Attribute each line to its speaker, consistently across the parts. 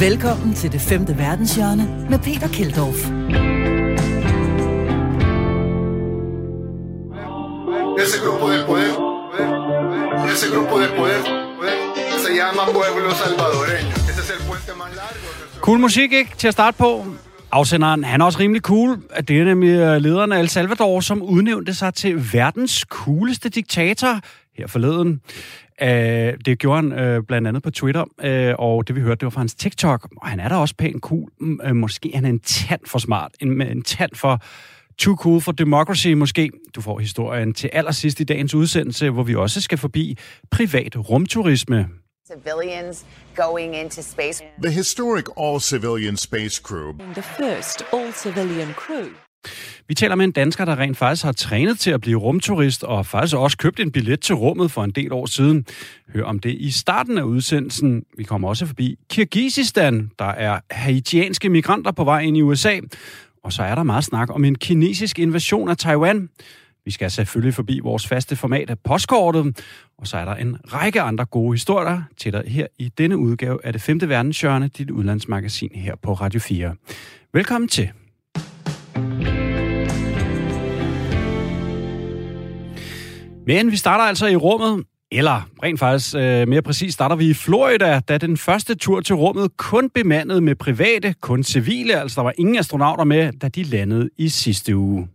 Speaker 1: Velkommen til det femte verdenshjørne med Peter Keldorf.
Speaker 2: Ese grupo de poder, ese grupo de poder, se llama pueblo salvadoreño. Ese es el puente más largo.
Speaker 3: Cool musik, ikke? Til at starte på. Afsenderen, han er også rimelig cool. Det er nemlig øh, lederen af El Salvador, som udnævnte sig til verdens cooleste diktator her forleden. Uh, det gjorde han uh, blandt andet på Twitter, uh, og det vi hørte, det var fra hans TikTok. Og han er da også pænt cool. Uh, måske han er en tand for smart, en, en tand for Too Cool for Democracy måske. Du får historien til allersidst i dagens udsendelse, hvor vi også skal forbi privat rumturisme.
Speaker 4: civilians going into space.
Speaker 5: The historic all civilian space crew
Speaker 6: the first all-civilian crew.
Speaker 3: Vi taler med en dansker, der rent faktisk har trænet til at blive rumturist, og faktisk også købt en billet til rummet for en del år siden. Hør om det i starten af udsendelsen. Vi kommer også forbi Kirgisistan. Der er haitianske migranter på vej ind i USA. Og så er der meget snak om en kinesisk invasion af Taiwan. Vi skal selvfølgelig forbi vores faste format af postkortet, og så er der en række andre gode historier til dig her i denne udgave af det femte verdenshjørne, dit udlandsmagasin her på Radio 4. Velkommen til. Men vi starter altså i rummet, eller rent faktisk øh, mere præcis starter vi i Florida, da den første tur til rummet kun bemandet med private, kun civile, altså der var ingen astronauter med, da de landede i sidste uge.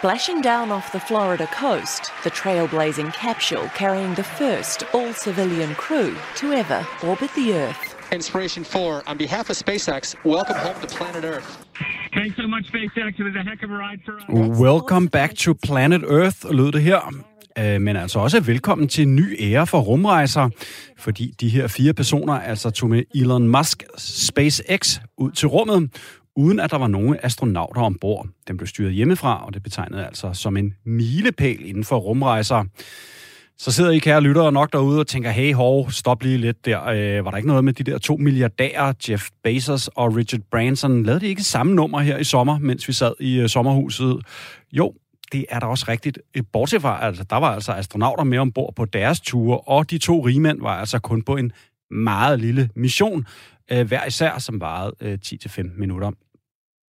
Speaker 6: Splashing down off the Florida coast, the trailblazing capsule carrying the first all-civilian crew to ever orbit the Earth.
Speaker 7: Inspiration 4, on behalf of SpaceX, welcome home to planet Earth.
Speaker 8: Thanks so much, SpaceX. It was a heck of a ride for us.
Speaker 3: Welcome back to planet Earth, lød det her. Øh, Men altså også velkommen til en ny ære for rumrejser, fordi de her fire personer altså tog med Elon Musk SpaceX ud til rummet, uden at der var nogen astronauter ombord. Den blev styret hjemmefra, og det betegnede altså som en milepæl inden for rumrejser. Så sidder I, kære lyttere, nok derude og tænker, hey, hov, stop lige lidt der. Øh, var der ikke noget med de der to milliardærer, Jeff Bezos og Richard Branson? Lavede de ikke samme nummer her i sommer, mens vi sad i øh, sommerhuset? Jo, det er da også rigtigt. Øh, bortset fra, altså, der var altså astronauter med ombord på deres ture, og de to rigmænd var altså kun på en meget lille mission, øh, hver især, som varede øh, 10-15 minutter.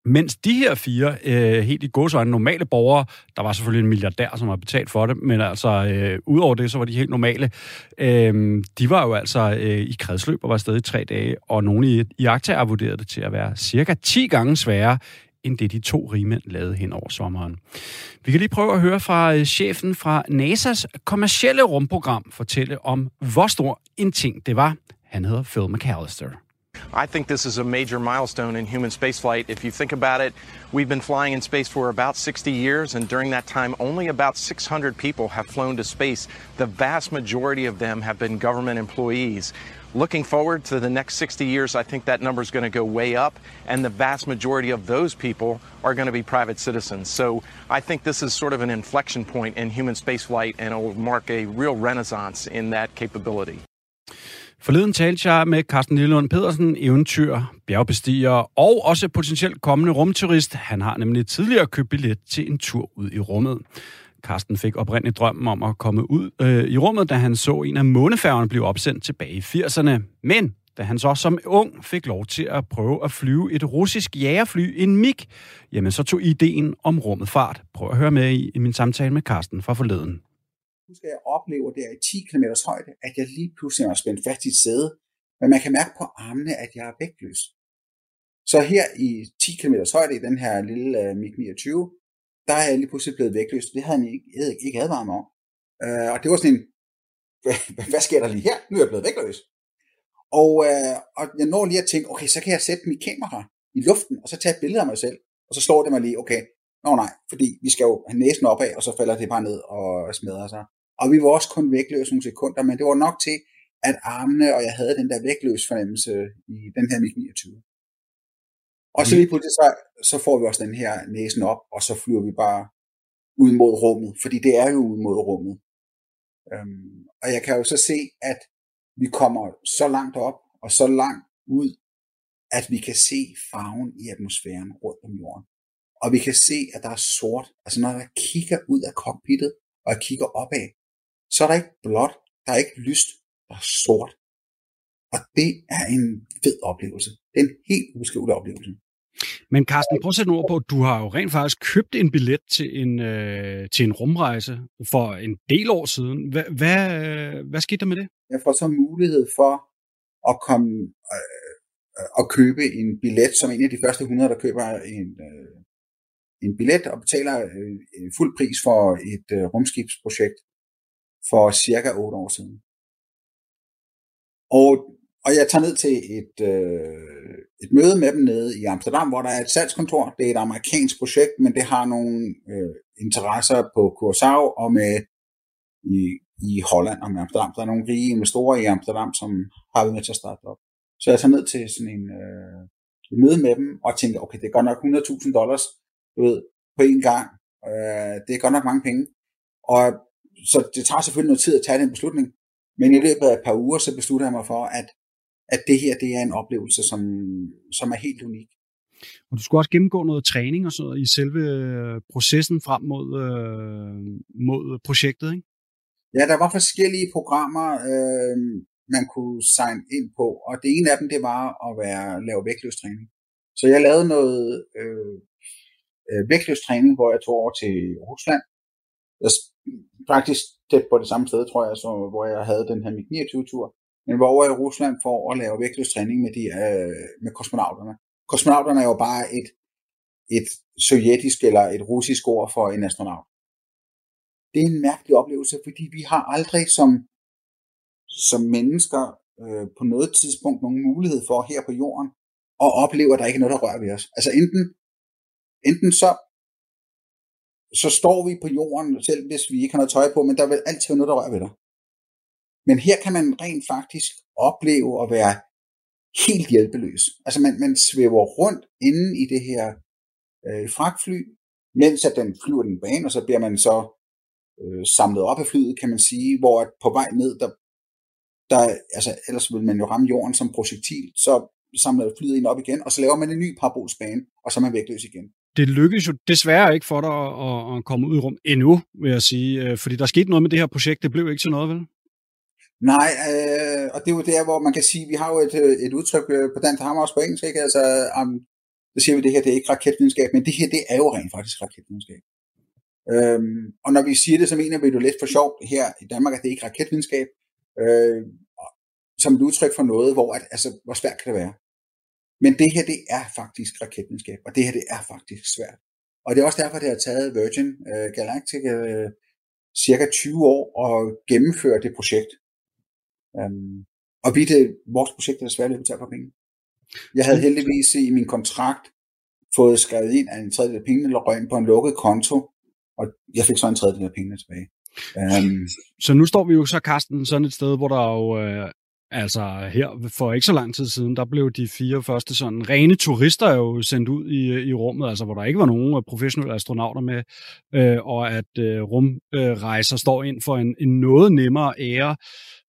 Speaker 3: Mens de her fire, øh, helt i godsøjne normale borgere, der var selvfølgelig en milliardær, som har betalt for det, men altså, øh, udover det, så var de helt normale. Øh, de var jo altså øh, i kredsløb og var stadig tre dage, og nogle i, i Aktager vurderede det til at være cirka 10 gange sværere, end det de to rigmænd lavede hen over sommeren. Vi kan lige prøve at høre fra øh, chefen fra NASA's kommercielle rumprogram fortælle om, hvor stor en ting det var. Han hedder Phil McAllister.
Speaker 9: I think this is a major milestone in human spaceflight. If you think about it, we've been flying in space for about 60 years, and during that time, only about 600 people have flown to space. The vast majority of them have been government employees. Looking forward to the next 60 years, I think that number is going to go way up, and the vast majority of those people are going to be private citizens. So I think this is sort of an inflection point in human spaceflight, and it will mark a real renaissance in that capability.
Speaker 3: Forleden talte jeg med Carsten Lillund Pedersen, eventyr, bjergbestiger og også potentielt kommende rumturist. Han har nemlig tidligere købt billet til en tur ud i rummet. Carsten fik oprindeligt drømmen om at komme ud øh, i rummet, da han så en af månefærgerne blive opsendt tilbage i 80'erne. Men da han så som ung fik lov til at prøve at flyve et russisk jagerfly, en MiG, jamen så tog ideen om rummet fart. Prøv at høre med i, i min samtale med Carsten fra forleden
Speaker 10: husker, jeg oplever der i 10 km højde, at jeg lige pludselig er spændt fast i et sæde, men man kan mærke på armene, at jeg er vægtløs. Så her i 10 km højde i den her lille øh, uh, MiG-29, der er jeg lige pludselig blevet vægtløs. Det havde jeg ikke, ikke, ikke advaret mig om. Uh, og det var sådan en, hvad sker der lige her? Nu er jeg blevet vægtløs. Og, uh, og jeg når lige at tænke, okay, så kan jeg sætte mit kamera i luften, og så tage et billede af mig selv. Og så slår det mig lige, okay, nå nej, fordi vi skal jo have næsen opad, og så falder det bare ned og smadrer sig. Og vi var også kun vægtløse nogle sekunder, men det var nok til, at armene, og jeg havde den der vægtløs fornemmelse i den her MiG-29. Og så lige pludselig, så, så får vi også den her næsen op, og så flyver vi bare ud mod rummet, fordi det er jo ud mod rummet. Øhm, og jeg kan jo så se, at vi kommer så langt op, og så langt ud, at vi kan se farven i atmosfæren rundt om jorden. Og vi kan se, at der er sort. Altså når jeg kigger ud af cockpittet, og jeg kigger opad, så er der ikke blåt, der er ikke lyst, der er sort. Og det er en fed oplevelse. Det er en helt ubeskrivelig oplevelse.
Speaker 3: Men Carsten, prøv at sætte ord på, du har jo rent faktisk købt en billet til en, øh, til en rumrejse for en del år siden. Hvad, hvad, hvad skete der med det?
Speaker 10: Jeg får så mulighed for at komme øh, og købe en billet, som en af de første 100, der køber en, øh, en billet og betaler øh, fuld pris for et øh, rumskibsprojekt for cirka 8 år siden. Og, og jeg tager ned til et, øh, et møde med dem nede i Amsterdam, hvor der er et salgskontor. Det er et amerikansk projekt, men det har nogle øh, interesser på Curaçao og med i, i Holland og med Amsterdam. Der er nogle rige investorer i Amsterdam, som har været med til at starte op. Så jeg tager ned til sådan en øh, et møde med dem og tænker, okay, det er godt nok 100.000 dollars du ved, på én gang. Øh, det er godt nok mange penge. Og så det tager selvfølgelig noget tid at tage den beslutning. Men i løbet af et par uger, så beslutter jeg mig for, at, at det her det er en oplevelse, som, som er helt unik.
Speaker 3: Og du skulle også gennemgå noget træning og sådan noget i selve øh, processen frem mod, øh, mod projektet, ikke?
Speaker 10: Ja, der var forskellige programmer, øh, man kunne sign ind på, og det ene af dem, det var at være, lave vægtløstræning. Så jeg lavede noget øh, øh vægtløstræning, hvor jeg tog over til Rusland. Jeg, faktisk tæt på det samme sted, tror jeg, så, hvor jeg havde den her MiG 29-tur. Men var over i Rusland for at lave vægtløstræning med, de, øh, med kosmonauterne. Kosmonauterne er jo bare et, et sovjetisk eller et russisk ord for en astronaut. Det er en mærkelig oplevelse, fordi vi har aldrig som, som mennesker øh, på noget tidspunkt nogen mulighed for her på jorden at opleve, at der ikke er noget, der rører ved os. Altså enten, enten så så står vi på jorden, selv hvis vi ikke har noget tøj på, men der vil altid være noget, der rører ved dig. Men her kan man rent faktisk opleve at være helt hjælpeløs. Altså man, man svæver rundt inde i det her øh, fragtfly, mens at den flyver den bane, og så bliver man så øh, samlet op af flyet, kan man sige, hvor at på vej ned, der, der, altså ellers vil man jo ramme jorden som projektil, så samler flyet ind op igen, og så laver man en ny parabolsbane, og så er man vægtløs igen
Speaker 3: det lykkedes jo desværre ikke for dig at, at komme ud i rum endnu, vil jeg sige. Øh, fordi der skete noget med det her projekt, det blev ikke til noget, vel?
Speaker 10: Nej, øh, og det er jo der, hvor man kan sige, vi har jo et, øh, et udtryk øh, på dansk, har også på engelsk, ikke? Altså, um, så siger vi, det her det er ikke raketvidenskab, men det her det er jo rent faktisk raketvidenskab. Øhm, og når vi siger det, så mener vi det lidt for sjovt her i Danmark, at det er ikke raketvidenskab, øh, som et udtryk for noget, hvor, at, altså, hvor svært kan det være. Men det her, det er faktisk raketvidenskab, og det her, det er faktisk svært. Og det er også derfor, det har taget Virgin øh, Galactic øh, cirka 20 år at gennemføre det projekt. Um, og vi det, vores projekt er svært at betale for penge. Jeg havde heldigvis i min kontrakt fået skrevet ind, at en tredjedel af pengene lå ind på en lukket konto, og jeg fik så en tredjedel af pengene tilbage. Um,
Speaker 3: så nu står vi jo så, Carsten, sådan et sted, hvor der jo øh, Altså her for ikke så lang tid siden, der blev de fire første sådan rene turister jo sendt ud i, i rummet, altså hvor der ikke var nogen øh, professionelle astronauter med, øh, og at øh, rumrejser øh, står ind for en, en noget nemmere ære.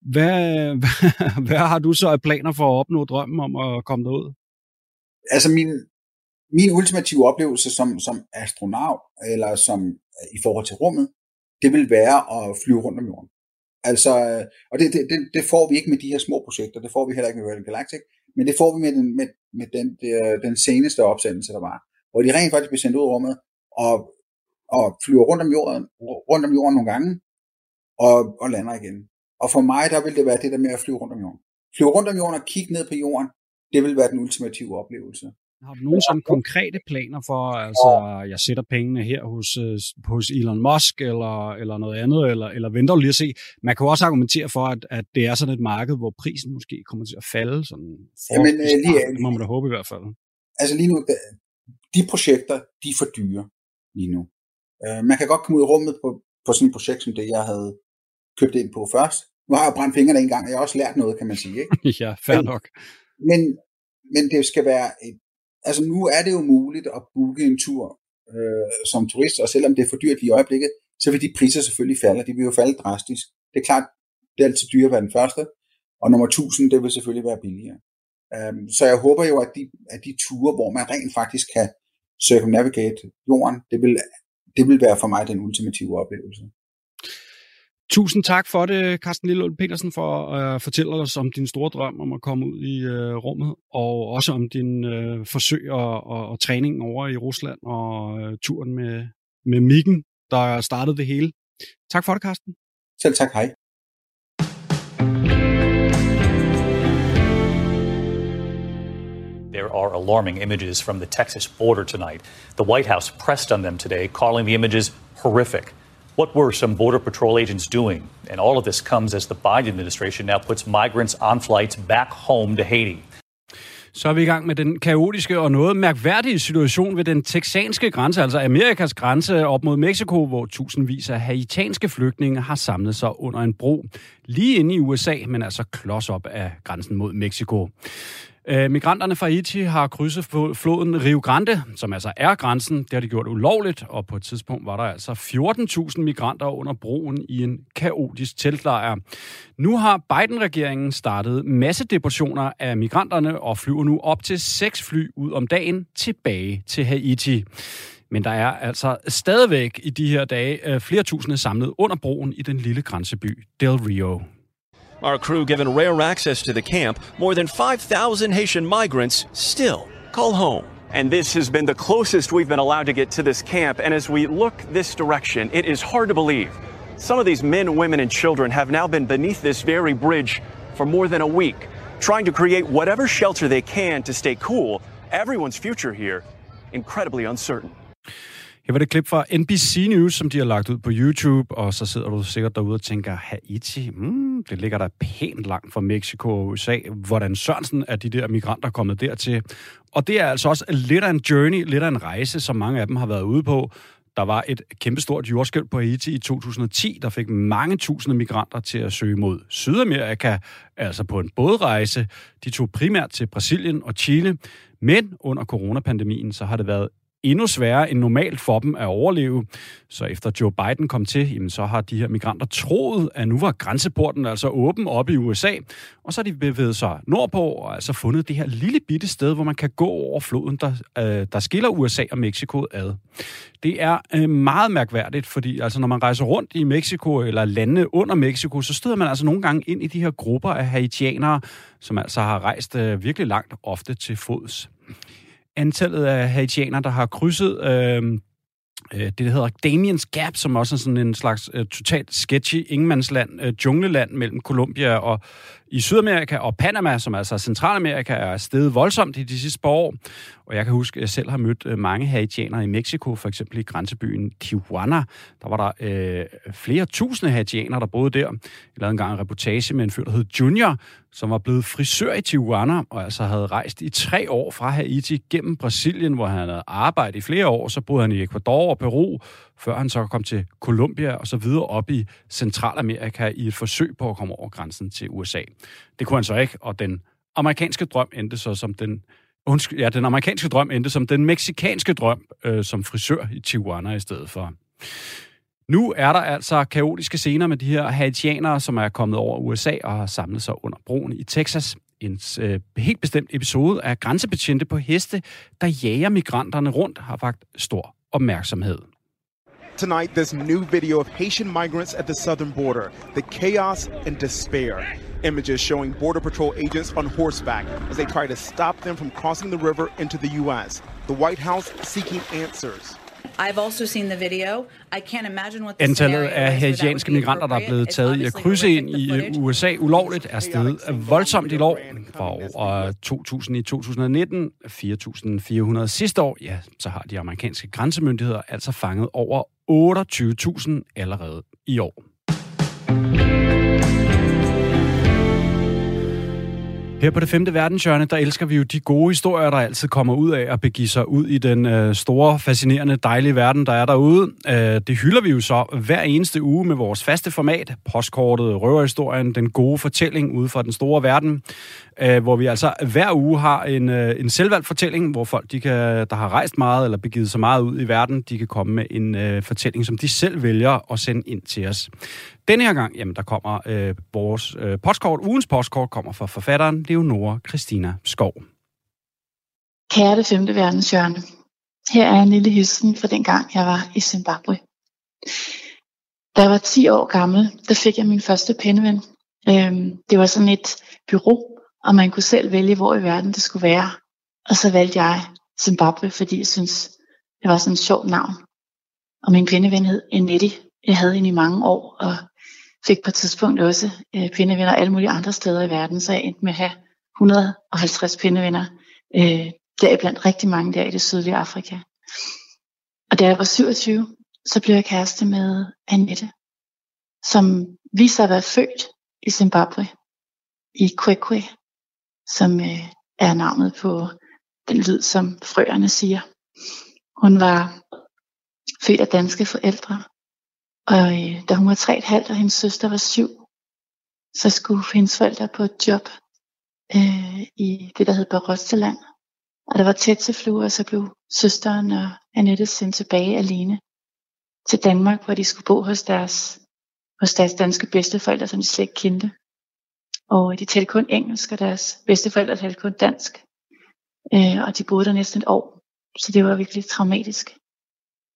Speaker 3: Hvad, hvad, hvad har du så af planer for at opnå drømmen om at komme derud?
Speaker 10: Altså min, min ultimative oplevelse som, som astronaut, eller som øh, i forhold til rummet, det vil være at flyve rundt om jorden. Altså, øh, og det, det, det, det får vi ikke med de her små projekter, det får vi heller ikke med Virgin Galactic, men det får vi med den, med, med den, øh, den seneste opsendelse, der var, hvor de rent faktisk blev sendt ud i rummet og, og flyver rundt om jorden, rundt om jorden nogle gange og, og lander igen. Og for mig, der vil det være det der med at flyve rundt om jorden. Flyve rundt om jorden og kigge ned på jorden, det vil være den ultimative oplevelse.
Speaker 3: Har du nogle sådan konkrete planer for, altså jeg sætter pengene her hos, øh, hos Elon Musk eller, eller noget andet, eller, eller venter du lige at se? Man kan jo også argumentere for, at, at det er sådan et marked, hvor prisen måske kommer til at falde. Sådan
Speaker 10: Jamen, øh, lige,
Speaker 3: det må man da håbe i hvert fald.
Speaker 10: Altså lige nu, de projekter, de er for dyre lige nu. Man kan godt komme ud i rummet på, på sådan et projekt som det, jeg havde købt ind på først. Nu har jeg brændt fingrene en gang, og jeg har også lært noget, kan man sige. Ikke?
Speaker 3: ja, fair nok.
Speaker 10: Men, men det skal være et altså nu er det jo muligt at booke en tur øh, som turist, og selvom det er for dyrt i øjeblikket, så vil de priser selvfølgelig falde, de vil jo falde drastisk. Det er klart, det er altid dyrere at være den første, og nummer 1000, det vil selvfølgelig være billigere. Um, så jeg håber jo, at de, at de ture, hvor man rent faktisk kan circumnavigate jorden, det vil, det vil være for mig den ultimative oplevelse.
Speaker 3: Tusind tak for det, Carsten Lillelund Petersen, for at uh, fortælle os om din store drøm om at komme ud i uh, rummet, og også om din uh, forsøg og, og, og træning over i Rusland og uh, turen med, med Miggen, der startede det hele. Tak for det, Carsten.
Speaker 10: Selv tak, hej.
Speaker 11: There are alarming images from the Texas border tonight. The White House pressed on them today, calling the images horrific. What were some Border Patrol agents doing? And all of this comes as the Biden administration now puts migrants on flights back home to Haiti.
Speaker 3: Så er vi i gang med den kaotiske og noget mærkværdige situation ved den texanske grænse, altså Amerikas grænse op mod Mexico, hvor tusindvis af haitianske flygtninge har samlet sig under en bro. Lige inde i USA, men altså klods op af grænsen mod Mexico. Øh, migranterne fra Haiti har krydset floden Rio Grande, som altså er grænsen. Det har de gjort ulovligt, og på et tidspunkt var der altså 14.000 migranter under broen i en kaotisk teltlejr. Nu har Biden-regeringen startet massedeportioner af migranterne og flyver nu op til seks fly ud om dagen tilbage til Haiti. Men der er altså stadigvæk i de her dage øh, flere tusinde samlet under broen i den lille grænseby Del Rio.
Speaker 12: Our crew given rare access to the camp, more than 5,000 Haitian migrants still call home.
Speaker 13: And this has been the closest we've been allowed to get to this camp. And as we look this direction, it is hard to believe. Some of these men, women, and children have now been beneath this very bridge for more than a week, trying to create whatever shelter they can to stay cool. Everyone's future here, incredibly uncertain.
Speaker 3: Her var det klip fra NBC News, som de har lagt ud på YouTube, og så sidder du sikkert derude og tænker, Haiti, mm, det ligger der pænt langt fra Mexico og USA. Hvordan Sørensen er de der migranter kommet dertil? Og det er altså også lidt af en journey, lidt af en rejse, som mange af dem har været ude på. Der var et kæmpestort jordskælv på Haiti i 2010, der fik mange tusinde migranter til at søge mod Sydamerika, altså på en bådrejse. De tog primært til Brasilien og Chile, men under coronapandemien, så har det været endnu sværere end normalt for dem at overleve. Så efter Joe Biden kom til, jamen, så har de her migranter troet, at nu var grænseporten altså åben op i USA, og så har de bevæget sig nordpå og altså fundet det her lille bitte sted, hvor man kan gå over floden, der, øh, der skiller USA og Mexico ad. Det er øh, meget mærkværdigt, fordi altså, når man rejser rundt i Mexico eller landene under Mexico, så støder man altså nogle gange ind i de her grupper af haitianere, som altså har rejst øh, virkelig langt, ofte til fods antallet af haitianer, der har krydset øh, øh, det, der hedder Damiens Gap, som også er sådan en slags øh, totalt sketchy ingenmandsland, øh, jungleland mellem Colombia og i Sydamerika og Panama, som altså er Centralamerika, er steget voldsomt i de sidste par år. Og jeg kan huske, at jeg selv har mødt øh, mange haitianere i Mexico, for eksempel i grænsebyen Tijuana. Der var der øh, flere tusinde haitianere, der boede der. Jeg lavede engang en reportage med en fyr, der hed Junior, som var blevet frisør i Tijuana, og altså havde rejst i tre år fra Haiti gennem Brasilien, hvor han havde arbejdet i flere år. Så boede han i Ecuador og Peru, før han så kom til Colombia og så videre op i Centralamerika i et forsøg på at komme over grænsen til USA. Det kunne han så ikke, og den amerikanske drøm endte så som den undskyld, ja, den amerikanske drøm endte som den meksikanske drøm øh, som frisør i Tijuana i stedet for. Nu er der altså kaotiske scener med de her haitianere, som er kommet over USA og har samlet sig under broen i Texas. En øh, helt bestemt episode af grænsebetjente på heste, der jager migranterne rundt, har faktisk stor opmærksomhed.
Speaker 14: Tonight, this new video of Haitian migrants at the southern border, the chaos and despair. Images showing Border Patrol agents on horseback as they try to stop them from crossing the river into the U.S. The White House seeking answers.
Speaker 15: I've also seen the video. I can't imagine what
Speaker 3: Antallet af haitianske migranter, der er blevet taget i at krydse ind i USA ulovligt, er steget voldsomt i år. Fra over 2.000 i 2019, 4.400 sidste år, ja, så har de amerikanske grænsemyndigheder altså fanget over 28.000 allerede i år. Her på det femte verdenshjørne, der elsker vi jo de gode historier, der altid kommer ud af at begive sig ud i den øh, store, fascinerende, dejlige verden, der er derude. Øh, det hylder vi jo så hver eneste uge med vores faste format, postkortet, røverhistorien, den gode fortælling ude fra den store verden, øh, hvor vi altså hver uge har en, øh, en selvvalgt fortælling, hvor folk, de kan, der har rejst meget eller begivet sig meget ud i verden, de kan komme med en øh, fortælling, som de selv vælger at sende ind til os. Denne her gang, jamen, der kommer øh, vores øh, postkort. Ugens postkort kommer fra forfatteren Leonora Christina Skov.
Speaker 16: Kære det femte verdenshjørne. Her er en lille hilsen fra den gang, jeg var i Zimbabwe. Da jeg var 10 år gammel, der fik jeg min første pindeven. Øhm, det var sådan et bureau, og man kunne selv vælge, hvor i verden det skulle være. Og så valgte jeg Zimbabwe, fordi jeg synes, det var sådan et sjovt navn. Og min pindeven hed Enetti. Jeg havde hende i mange år, og fik på et tidspunkt også øh, pindevenner alle mulige andre steder i verden, så jeg endte med at have 150 pindevenner. Øh, deriblandt rigtig mange der i det sydlige Afrika. Og da jeg var 27, så blev jeg kæreste med Annette, som viser at være født i Zimbabwe, i Kwekwe, som øh, er navnet på den lyd, som frøerne siger. Hun var født af danske forældre, og øh, da hun var tre et halvt, og hendes søster var 7, så skulle hendes forældre på et job øh, i det, der hed Barosteland. Og der var tæt til flue, og så blev søsteren og Annette sendt tilbage alene til Danmark, hvor de skulle bo hos deres, hos deres danske bedsteforældre, som de slet ikke kendte. Og de talte kun engelsk, og deres bedsteforældre talte kun dansk. Øh, og de boede der næsten et år. Så det var virkelig traumatisk.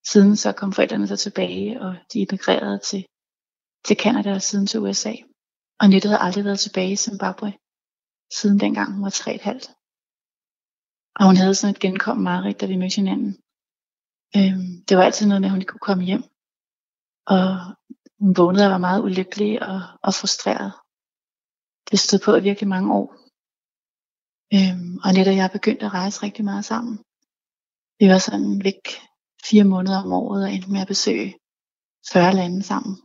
Speaker 16: Siden så kom forældrene så tilbage, og de emigrerede til, til Canada og siden til USA. Og Nette havde aldrig været tilbage i Zimbabwe, siden dengang hun var tre et halvt. Og hun havde sådan et genkommen mareridt, da vi mødte hinanden. Øhm, det var altid noget med, at hun ikke kunne komme hjem. Og hun vågnede og var meget ulykkelig og, og frustreret. Det stod på i virkelig mange år. Øhm, og netop jeg begyndte at rejse rigtig meget sammen. Vi var sådan væk fire måneder om året og endte med at besøge 40 lande sammen.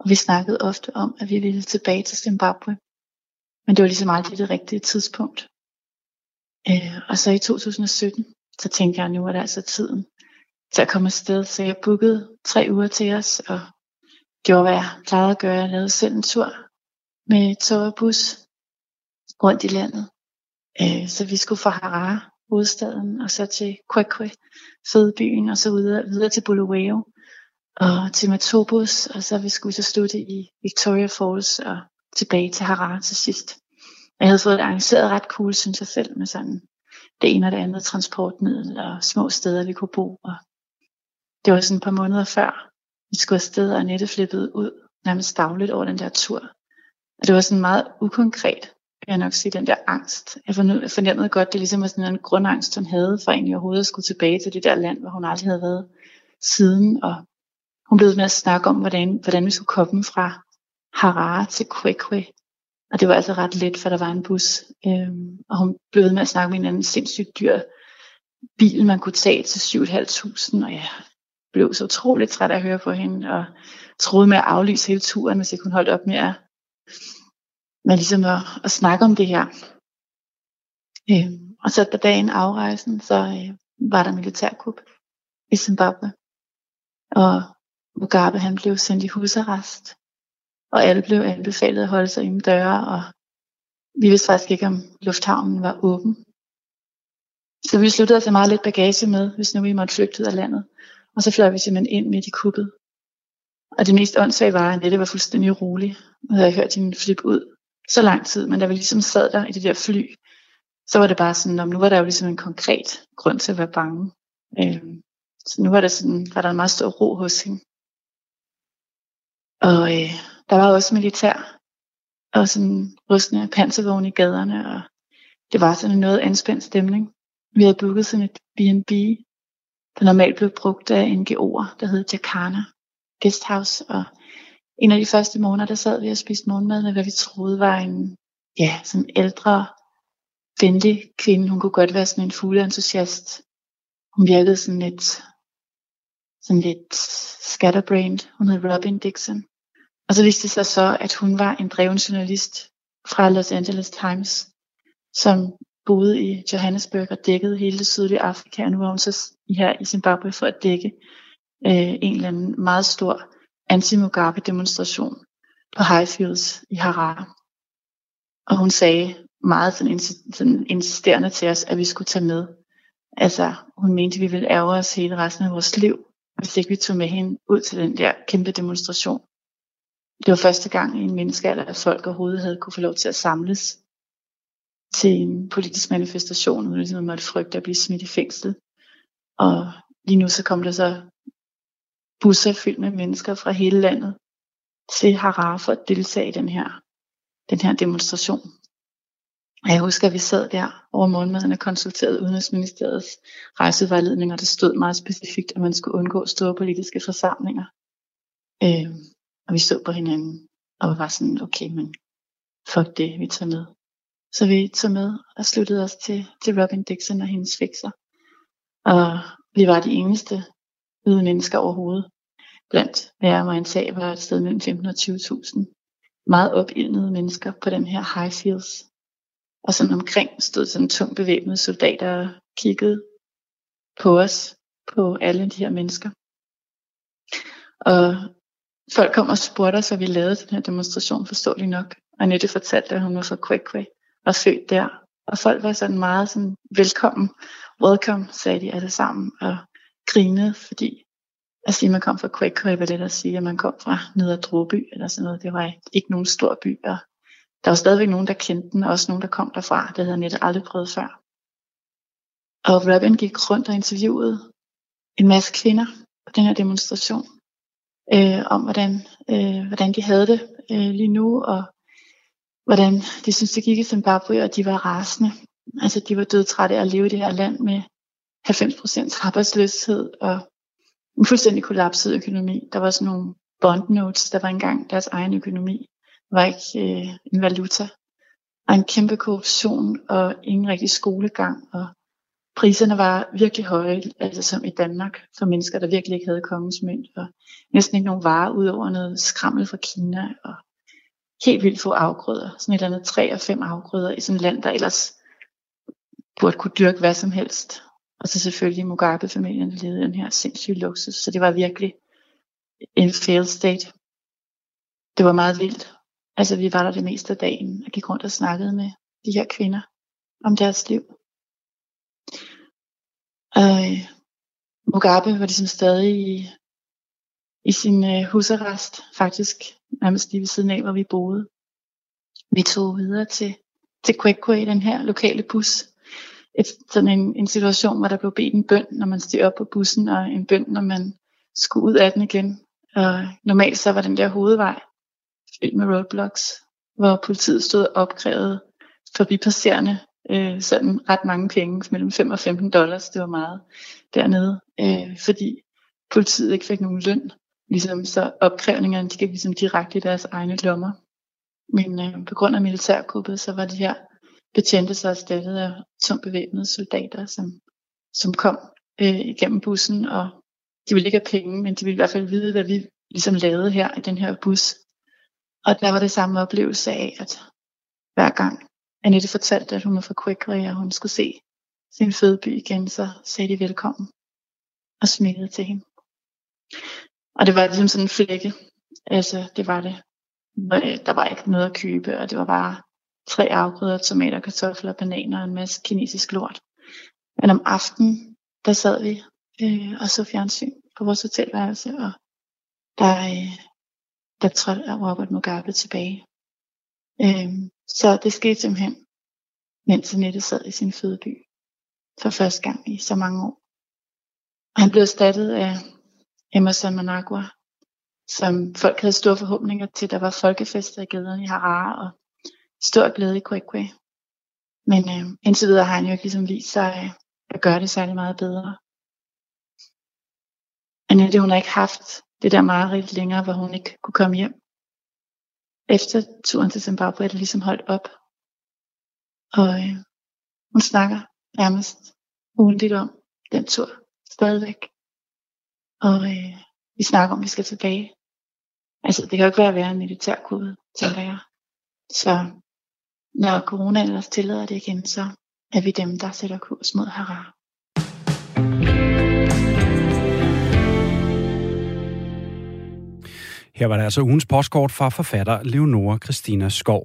Speaker 16: Og vi snakkede ofte om, at vi ville tilbage til Zimbabwe. Men det var ligesom aldrig det rigtige tidspunkt. Øh, og så i 2017, så tænkte jeg, nu er det altså tiden til at komme afsted. Så jeg bookede tre uger til os, og gjorde, hvad jeg plejede at gøre. Jeg lavede selv en tur med tog og bus rundt i landet. Øh, så vi skulle fra Harare, hovedstaden, og så til Kwekwe, fødebyen, og så videre, videre til Bulawayo, og til Matobos, og så vi skulle så slutte i Victoria Falls, og tilbage til Harare til sidst. Jeg havde fået det arrangeret ret cool, synes jeg selv, med sådan det ene og det andet transportmiddel og små steder, vi kunne bo. Og det var sådan et par måneder før, vi skulle afsted, og Annette flippede ud nærmest dagligt over den der tur. Og det var sådan meget ukonkret, kan jeg nok sige, den der angst. Jeg fornemmede godt, det ligesom var sådan en grundangst, hun havde for egentlig overhovedet at skulle tilbage til det der land, hvor hun aldrig havde været siden. Og hun blev med at snakke om, hvordan, hvordan vi skulle komme fra Harare til Kwekwe, og det var altså ret let, for der var en bus. Øhm, og hun blev ved med at snakke med en anden sindssygt dyr bil, man kunne tage til 7.500. Og jeg blev så utroligt træt af at høre på hende, og troede med at aflyse hele turen, hvis jeg kunne holde op med at, med ligesom at, at snakke om det her. Øh, og så på dagen afrejsen, så øh, var der militærkup i Zimbabwe. Og Mugabe han blev sendt i husarrest og alle blev anbefalet at holde sig inde døre, og vi vidste faktisk ikke, om lufthavnen var åben. Så vi sluttede at meget lidt bagage med, hvis nu vi måtte flygte ud af landet. Og så fløj vi simpelthen ind midt i kuppet. Og det mest åndssvage var, at det var fuldstændig rolig. Nu havde jeg hørt hende flip ud så lang tid, men da vi ligesom sad der i det der fly, så var det bare sådan, om nu var der jo ligesom en konkret grund til at være bange. Øhm, så nu var, det sådan, var der en meget stor ro hos hende. Og øh, der var også militær og sådan rustende panservogn i gaderne, og det var sådan en noget anspændt stemning. Vi havde booket sådan et B&B, der normalt blev brugt af NGO'er, der hed Jakarta Guesthouse, og en af de første måneder, der sad vi og spiste morgenmad med, hvad vi troede var en, ja, sådan ældre, venlig kvinde. Hun kunne godt være sådan en fugleentusiast. Hun virkede sådan lidt, sådan lidt scatterbrained. Hun hed Robin Dixon. Og så viste det sig så, at hun var en dreven journalist fra Los Angeles Times, som boede i Johannesburg og dækkede hele det sydlige Afrika, og nu var hun så her i Zimbabwe for at dække øh, en eller anden meget stor anti-Mugabe demonstration på Highfields i Harare. Og hun sagde meget sådan, sådan insisterende til os, at vi skulle tage med. Altså, hun mente, at vi ville ærge os hele resten af vores liv, hvis ikke vi tog med hende ud til den der kæmpe demonstration. Det var første gang i en menneskealder, at folk overhovedet havde kunne få lov til at samles til en politisk manifestation, uden at at måtte frygte at blive smidt i fængsel. Og lige nu så kom der så busser fyldt med mennesker fra hele landet til Harare for at deltage i den her, den her demonstration. Og jeg husker, at vi sad der over morgenmaden og konsulterede Udenrigsministeriets rejsevejledning, og det stod meget specifikt, at man skulle undgå store politiske forsamlinger. Øh, og vi så på hinanden og var sådan, okay, men fuck det, vi tager med. Så vi tog med og sluttede os til, til Robin Dixon og hendes fikser. Og vi var de eneste hvide mennesker overhovedet. Blandt hvad jeg må antage var et sted mellem 15 og 20.000 meget opildnede mennesker på den her high fields. Og sådan omkring stod sådan tungt bevæbnede soldater og kiggede på os, på alle de her mennesker. Og folk kom og spurgte os, hvad vi lavede den her demonstration, forståeligt nok. Og Annette fortalte, at hun var fra Kwekwe og født der. Og folk var sådan meget sådan, velkommen, welcome, sagde de alle sammen, og grine, fordi at sige, at man kom fra Kwekwe, var det at sige, at man kom fra Nedre Droby, eller sådan noget. Det var ikke nogen stor by, og der var stadigvæk nogen, der kendte den, og også nogen, der kom derfra. Det havde Annette aldrig prøvet før. Og Robin gik rundt og interviewede en masse kvinder på den her demonstration, øh, om hvordan, øh, hvordan de havde det øh, lige nu, og hvordan de synes det gik i Zimbabwe, og de var rasende. Altså de var dødtrætte af at leve i det her land med 90% arbejdsløshed og en fuldstændig kollapset økonomi. Der var sådan nogle bondnotes, der var engang deres egen økonomi. Var ikke øh, en valuta. Og en kæmpe korruption og ingen rigtig skolegang. Og priserne var virkelig høje, altså som i Danmark, for mennesker, der virkelig ikke havde kongens mønt. Og næsten ikke nogen varer ud over noget skrammel fra Kina. Og helt vildt få afgrøder. Sådan et eller andet tre og fem afgrøder i sådan et land, der ellers burde kunne dyrke hvad som helst. Og så selvfølgelig Mugabe-familien, levede den her sindssyge luksus. Så det var virkelig en failed state. Det var meget vildt. Altså vi var der det meste af dagen og gik rundt og snakkede med de her kvinder om deres liv. Og øh, Mugabe var ligesom stadig i, i sin øh, husarrest, faktisk nærmest lige ved siden af, hvor vi boede. Vi tog videre til, til Kwekwe, den her lokale bus. Et, sådan en, en situation, hvor der blev bedt en bøn, når man steg op på bussen, og en bøn, når man skulle ud af den igen. Og normalt så var den der hovedvej fyldt med roadblocks, hvor politiet stod og opkrævede forbipasserende øh, sådan ret mange penge, mellem 5 og 15 dollars, det var meget dernede, øh, fordi politiet ikke fik nogen løn. Ligesom så opkrævningerne, de gik ligesom direkte i deres egne lommer. Men øh, på grund af militærkuppet, så var de her betjente så erstattet af tungt bevæbnede soldater, som, som kom øh, igennem bussen, og de ville ikke have penge, men de ville i hvert fald vide, hvad vi ligesom lavede her i den her bus. Og der var det samme oplevelse af, at hver gang Annette fortalte, at hun var fra Quickly, og hun skulle se sin fødeby igen, så sagde de velkommen og smilede til hende. Og det var ligesom sådan en flække. Altså, det var det. Øh, der var ikke noget at købe, og det var bare tre afgrøder, tomater, kartofler, bananer og en masse kinesisk lort. Men om aftenen, der sad vi øh, og så fjernsyn på vores hotelværelse, og der, øh, der trådte Robert Mugabe tilbage. Øh, så det skete simpelthen, mens Annette sad i sin fødeby for første gang i så mange år. Og han blev erstattet af Emerson Managua, som folk havde store forhåbninger til. Der var folkefester i gaderne i Harare og stor glæde i Kwekwe. Men øh, indtil videre har han jo ikke ligesom vist sig øh, at gøre det særlig meget bedre. Annette, hun har ikke haft det der meget længere, hvor hun ikke kunne komme hjem. Efter turen til Zimbabwe er det ligesom holdt op. Og øh, hun snakker nærmest ugentligt om den tur stadigvæk. Og øh, vi snakker om, at vi skal tilbage. Altså, det kan jo ikke være at være en militærkuppet, tænker jeg. Så når corona ellers tillader det igen, så er vi dem, der sætter kurs mod Harare.
Speaker 3: Her var der altså ugens postkort fra forfatter Leonora Christina Skov.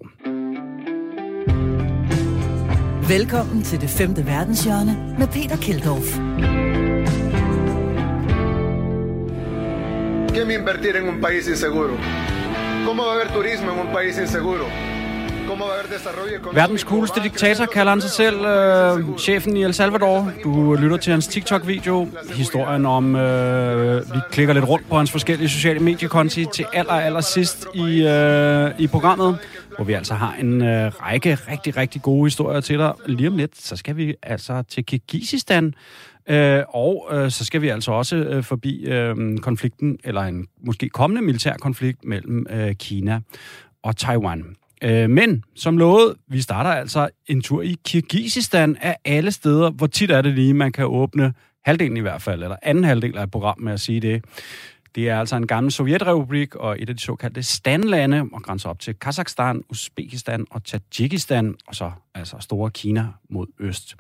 Speaker 1: Velkommen til det femte verdenshjørne med Peter Keldorf.
Speaker 2: ¿Qué me invertir en un país inseguro? ¿Cómo va a haber turismo en un país inseguro?
Speaker 3: Verdens cooleste diktator kalder han sig selv, øh, chefen i El Salvador. Du lytter til hans TikTok-video. Historien om, øh, vi klikker lidt rundt på hans forskellige sociale mediekonti til aller, aller sidst i, øh, i programmet, hvor vi altså har en øh, række rigtig, rigtig gode historier til dig. Lige om lidt, så skal vi altså til Kirgisistan, Øh, og øh, så skal vi altså også øh, forbi øh, konflikten, eller en måske kommende militær konflikt mellem øh, Kina og Taiwan. Øh, men som lovet, vi starter altså en tur i Kirgisistan af alle steder. Hvor tit er det lige, man kan åbne halvdelen i hvert fald, eller anden halvdel af et program med at sige det. Det er altså en gammel sovjetrepublik og et af de såkaldte standlande, og grænser op til Kazakhstan, Uzbekistan og Tajikistan, og så altså store Kina mod øst.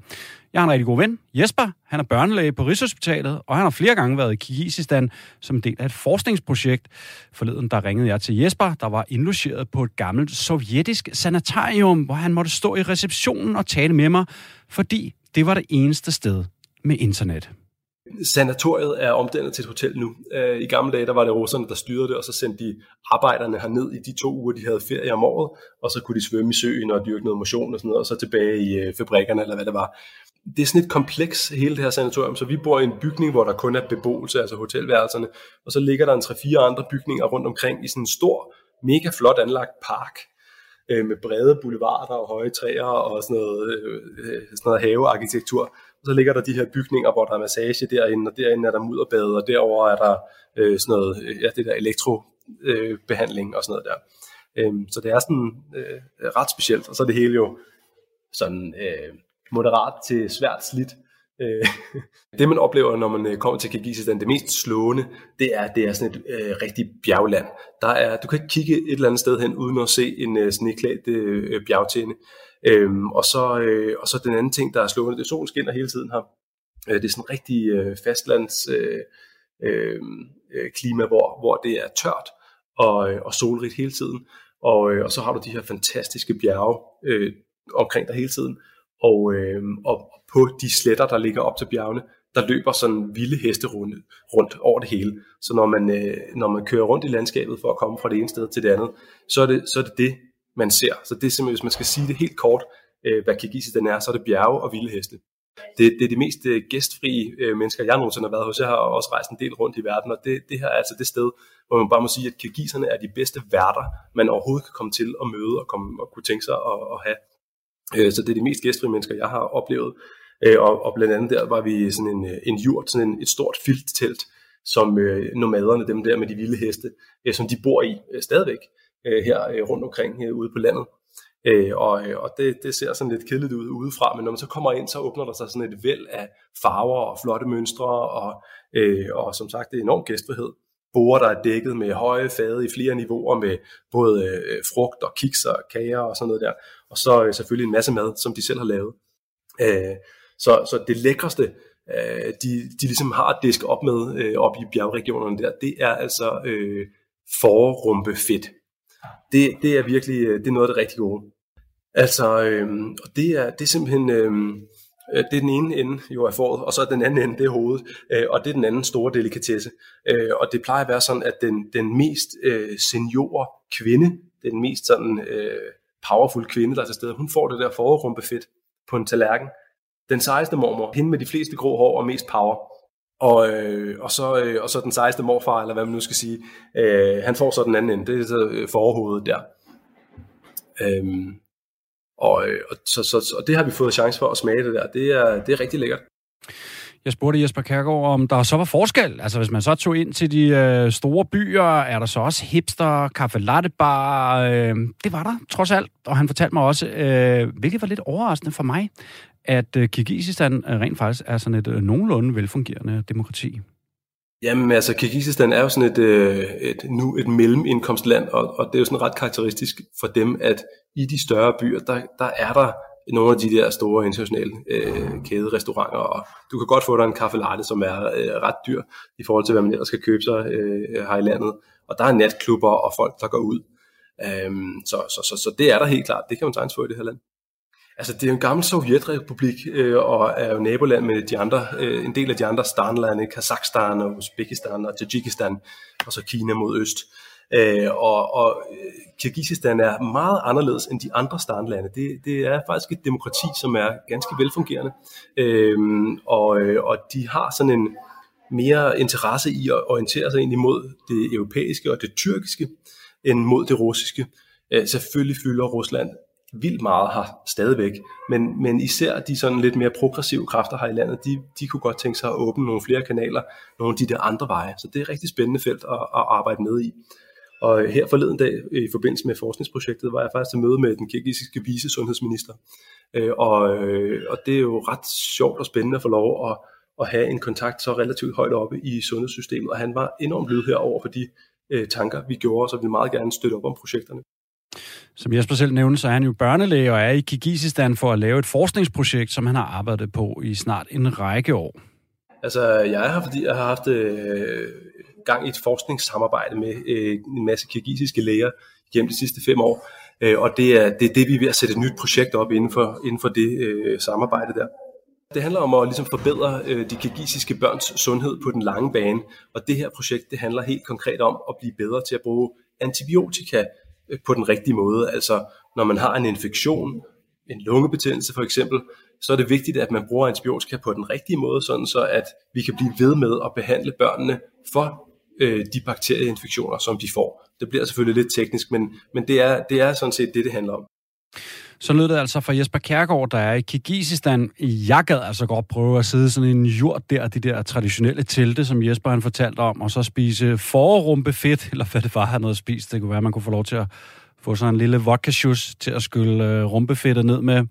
Speaker 3: Jeg har en rigtig god ven, Jesper. Han er børnelæge på Rigshospitalet, og han har flere gange været i Kirgisistan som en del af et forskningsprojekt. Forleden der ringede jeg til Jesper, der var indlogeret på et gammelt sovjetisk sanitarium, hvor han måtte stå i receptionen og tale med mig, fordi det var det eneste sted med internet.
Speaker 17: Sanatoriet er omdannet til et hotel nu. Øh, I gamle dage der var det russerne, der styrede det, og så sendte de arbejderne herned i de to uger, de havde ferie om året, og så kunne de svømme i søen og dyrke noget motion og sådan noget, og så tilbage i øh, fabrikkerne eller hvad det var. Det er sådan et kompleks, hele det her sanatorium, så vi bor i en bygning, hvor der kun er beboelse, altså hotelværelserne, og så ligger der en 3-4 andre bygninger rundt omkring i sådan en stor, mega flot anlagt park, øh, med brede boulevarder og høje træer og sådan noget, øh, øh, sådan noget havearkitektur så ligger der de her bygninger, hvor der er massage derinde, og derinde er der mudderbade, og derover er der øh, sådan noget, øh, ja, det der elektrobehandling øh, og sådan noget der. Øhm, så det er sådan øh, ret specielt, og så er det hele jo sådan øh, moderat til svært slidt. Øh, det man oplever, når man øh, kommer til Kirgisistan, det mest slående, det er, det er sådan et øh, rigtigt bjergland. Der er, du kan ikke kigge et eller andet sted hen, uden at se en øh, sneklædt øh, bjergtinde. Øhm, og, så, øh, og så den anden ting, der er slående, det er solen skinner hele tiden her. Øh, det er sådan en rigtig øh, fastlands øh, øh, øh, klima, hvor, hvor det er tørt og, øh, og solrigt hele tiden. Og, øh, og så har du de her fantastiske bjerge øh, omkring dig hele tiden. Og, øh, og på de sletter, der ligger op til bjergene, der løber sådan vilde heste rundt, rundt over det hele. Så når man, øh, når man kører rundt i landskabet for at komme fra det ene sted til det andet, så er det så er det, det, man ser. Så det er simpelthen, hvis man skal sige det helt kort, øh, hvad Kirgisistan er, så er det bjerge og vilde heste. Det, det er de mest øh, gæstfrie øh, mennesker, jeg nogensinde har været hos. Jeg har også rejst en del rundt i verden, og det, det her er altså det sted, hvor man bare må sige, at kirgiserne er de bedste værter, man overhovedet kan komme til at møde og, komme, og kunne tænke sig at, at have. Øh, så det er de mest gæstfrie mennesker, jeg har oplevet. Øh, og, og blandt andet der var vi sådan en, øh, en jurt, sådan en, et stort filttelt, som øh, nomaderne, dem der med de vilde heste, øh, som de bor i øh, stadigvæk øh, her øh, rundt omkring øh, ude på landet. Øh, og øh, og det, det ser sådan lidt kedeligt ud udefra, men når man så kommer ind, så åbner der sig sådan et væld af farver og flotte mønstre, og, øh, og som sagt, det er enorm gæstfrihed. Borer, der er dækket med høje fade i flere niveauer med både øh, frugt og kiks og kager og sådan noget der. Og så øh, selvfølgelig en masse mad, som de selv har lavet. Øh, så, så det lækreste, øh, de, de ligesom har at diske op med øh, op i bjergregionerne der, det er altså øh, forrumpe fedt det, det er virkelig øh, det er noget af det rigtig gode. Altså, øhm, og det er, det er simpelthen, øhm, øh, det er den ene ende jo af foråret, og så er den anden ende, det er hovedet, øh, og det er den anden store delikatesse. Øh, og det plejer at være sådan, at den, den mest øh, senior kvinde, den mest sådan øh, powerful kvinde, der er til stede, hun får det der forrumpefedt på en tallerken. Den sejeste mormor, hende med de fleste grå hår og mest power, og, øh, og, så, øh, og så den 16. morfar, eller hvad man nu skal sige, øh, han får så den anden ende, det er så øh, forhovedet der. Øhm, og, øh, og, så, så, og det har vi fået chance for at smage det der, det er, det er rigtig lækkert.
Speaker 3: Jeg spurgte Jesper Kærgaard, om der så var forskel. Altså hvis man så tog ind til de øh, store byer, er der så også hipster, kaffe latte bar. Øh, det var der trods alt. Og han fortalte mig også, øh, hvilket var lidt overraskende for mig, at øh, Kirgisistan øh, rent faktisk er sådan et øh, nogenlunde velfungerende demokrati?
Speaker 17: Jamen altså, Kirgisistan er jo sådan et, øh, et, nu et mellemindkomstland, og, og det er jo sådan ret karakteristisk for dem, at i de større byer, der, der er der nogle af de der store internationale øh, kæderestauranter, og du kan godt få dig en kaffe latte, som er øh, ret dyr i forhold til, hvad man ellers skal købe sig øh, her i landet. Og der er natklubber og folk, der går ud. Øhm, så, så, så, så det er der helt klart. Det kan man sagtens få i det her land. Altså, det er jo en gammel sovjetrepublik, øh, og er jo naboland med de andre, øh, en del af de andre stanlande, Kazakhstan og Uzbekistan og Tajikistan, og så Kina mod øst. Øh, og, og øh, Kirgisistan er meget anderledes end de andre stanlande. Det, det er faktisk et demokrati, som er ganske velfungerende, øh, og, øh, og de har sådan en mere interesse i at orientere sig ind imod det europæiske og det tyrkiske, end mod det russiske. Øh, selvfølgelig fylder Rusland vildt meget her stadigvæk, men, men især de sådan lidt mere progressive kræfter her i landet, de, de kunne godt tænke sig at åbne nogle flere kanaler, nogle af de der andre veje. Så det er et rigtig spændende felt at, at arbejde med i. Og her forleden dag, i forbindelse med forskningsprojektet, var jeg faktisk til møde med den kirgisiske vicesundhedsminister. sundhedsminister. Øh, og, øh, og det er jo ret sjovt og spændende at få lov at, at have en kontakt så relativt højt oppe i sundhedssystemet. Og han var enormt lydhør over for de øh, tanker, vi gjorde, så vi meget gerne støtte op om projekterne.
Speaker 3: Som Jesper selv nævnte, så er han jo børnelæge og er i Kirgisistan for at lave et forskningsprojekt, som han har arbejdet på i snart en række år.
Speaker 17: Altså, jeg er her, fordi jeg har haft øh, gang i et forskningssamarbejde med øh, en masse kirgisiske læger gennem de sidste fem år. Øh, og det er, det er det, vi er ved at sætte et nyt projekt op inden for, inden for det øh, samarbejde der. Det handler om at ligesom forbedre øh, de kirgisiske børns sundhed på den lange bane, og det her projekt det handler helt konkret om at blive bedre til at bruge antibiotika Øh, på den rigtige måde. Altså når man har en infektion, en lungebetændelse for eksempel, så er det vigtigt, at man bruger antibiotika på den rigtige måde, sådan så at vi kan blive ved med at behandle børnene for øh, de bakterieinfektioner, som de får. Det bliver selvfølgelig lidt teknisk, men, men det, er, det er sådan set det, det handler om.
Speaker 3: Så lød det altså fra Jesper Kærgaard, der er i Kirgisistan. Jeg gad altså godt prøve at sidde sådan en jord der, de der traditionelle telte, som Jesper han fortalte om, og så spise forrumpefedt, eller hvad det var, han havde spist. Det kunne være, man kunne få lov til at få sådan en lille vodka til at skylle øh, rumpefedtet ned med.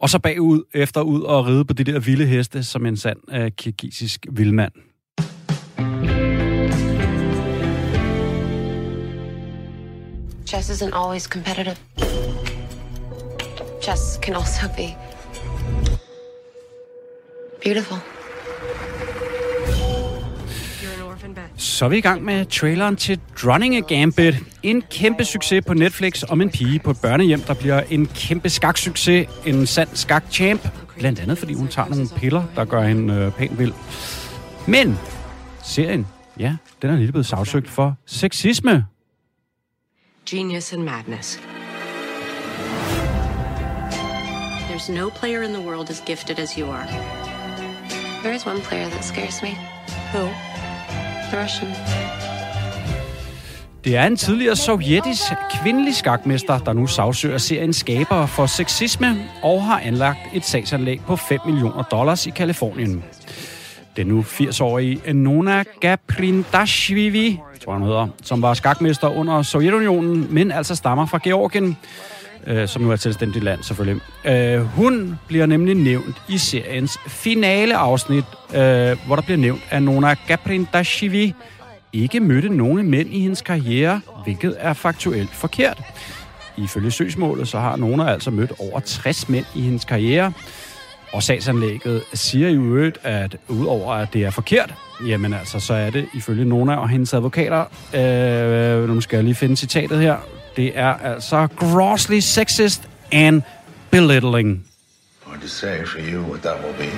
Speaker 3: Og så bagud, efter ud og ride på de der vilde heste, som en sand øh, kirgisisk vildmand.
Speaker 18: Chess isn't always competitive. Chess can also be beautiful.
Speaker 3: Så er vi i gang med traileren til Drunning a Gambit. En kæmpe succes på Netflix om en pige på et børnehjem, der bliver en kæmpe skaksucces. En sand skakchamp. Blandt andet fordi hun tager nogle piller, der gør hende øh, pænt vild. Men serien, ja, den er lige blevet sagsøgt for sexisme.
Speaker 18: Genius and madness. There's no player in the world as gifted as you are. There is one player that scares me. Who? The Russian.
Speaker 3: Det er en tidligere sovjetisk kvindelig skakmester, der nu sagsøger serien skaber for sexisme og har anlagt et sagsanlæg på 5 millioner dollars i Kalifornien. Den nu 80-årige Nona Gaprindashvili, tror jeg, hedder, som var skakmester under Sovjetunionen, men altså stammer fra Georgien, øh, som nu er et selvstændigt land selvfølgelig. Øh, hun bliver nemlig nævnt i seriens finale afsnit, øh, hvor der bliver nævnt, at Nona Gaprindashvili ikke mødte nogen mænd i hendes karriere, hvilket er faktuelt forkert. Ifølge søgsmålet så har Nona altså mødt over 60 mænd i hendes karriere, og sagsanlægget siger i øvrigt, at udover at det er forkert, jamen altså, så er det ifølge Nona og hendes advokater, øh, nu skal jeg lige finde citatet her, det er altså grossly sexist and belittling.
Speaker 19: Hard to say for you what that will be.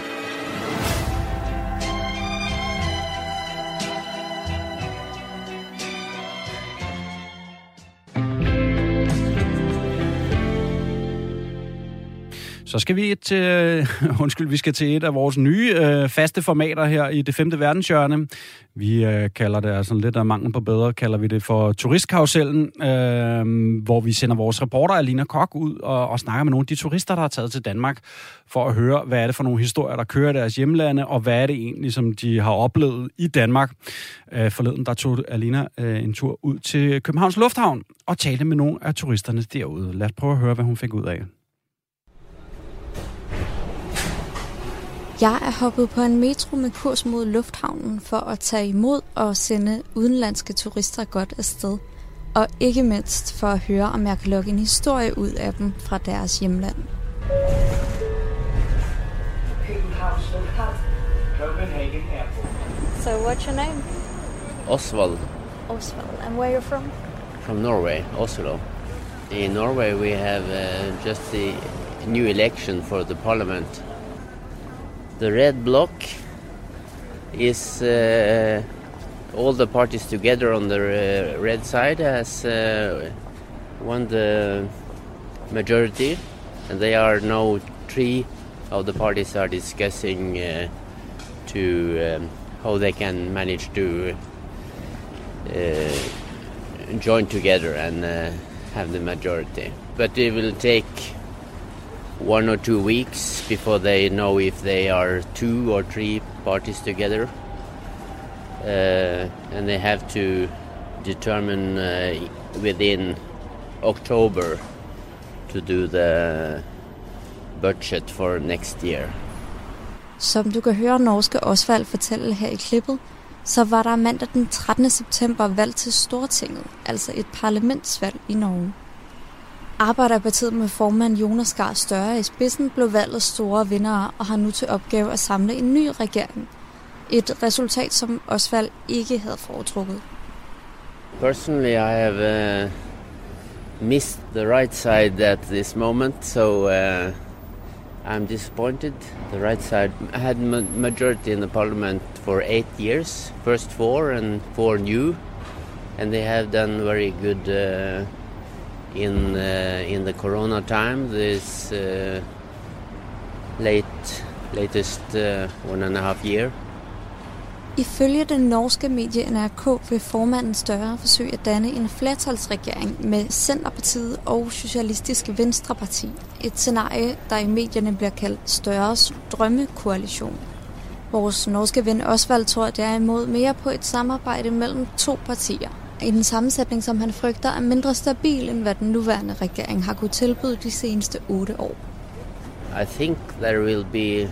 Speaker 3: Så skal vi til, øh, undskyld, vi skal til et af vores nye øh, faste formater her i det femte verdenshjørne. Vi øh, kalder det, altså lidt af mangel på bedre, kalder vi det for turistkarusellen, øh, hvor vi sender vores reporter Alina Kok ud og, og snakker med nogle af de turister, der har taget til Danmark, for at høre, hvad er det for nogle historier, der kører deres hjemlande, og hvad er det egentlig, som de har oplevet i Danmark. Øh, forleden, der tog Alina øh, en tur ud til Københavns Lufthavn og talte med nogle af turisterne derude. Lad os prøve at høre, hvad hun fik ud af.
Speaker 20: Jeg er hoppet på en metro med kurs mod lufthavnen for at tage imod og sende udenlandske turister godt afsted. Og ikke mindst for at høre, om jeg kan lukke en historie ud af dem fra deres hjemland.
Speaker 21: Copenhagen Airport.
Speaker 20: So what's your name?
Speaker 22: Oswald
Speaker 20: Oswald. And where you're from?
Speaker 22: from Norway, Oslo. In Norway, we have uh, just the new election for the parliament. The red block is uh, all the parties together on the uh, red side has uh, won the majority, and they are now three of the parties are discussing uh, to um, how they can manage to uh, join together and uh, have the majority. But it will take one or two weeks before they know if they are two or three parties together. Uh, and they have to determine uh, within October to do the budget for next year.
Speaker 20: Som du kan høre norske Osvald fortælle her i klippet, så var der mandag den 13. september valg til Stortinget, altså et parlamentsvalg i Norge. Arbejderpartiet med formand Jonas Gahr Større i spidsen blev valget store vinder og har nu til opgave at samle en ny regering. Et resultat, som Osvald ikke havde foretrukket.
Speaker 22: Personally, I have uh, missed the right side at this moment, so uh, I'm disappointed. The right side had majority in the parliament for eight years, first four and four new, and they have done very good uh, in uh, in the Corona time. This uh, late latest uh, one and a half year.
Speaker 20: Ifølge den norske medie NRK vil formanden større forsøge at danne en flertalsregering med Centerpartiet og Socialistisk Venstreparti. Et scenarie, der i medierne bliver kaldt Størres drømmekoalition. Vores norske ven Osvald tror derimod mere på et samarbejde mellem to partier. En sammensætning, som han frygter er mindre stabil, end hvad den nuværende regering har kunne tilbyde de seneste otte år.
Speaker 22: I think there will be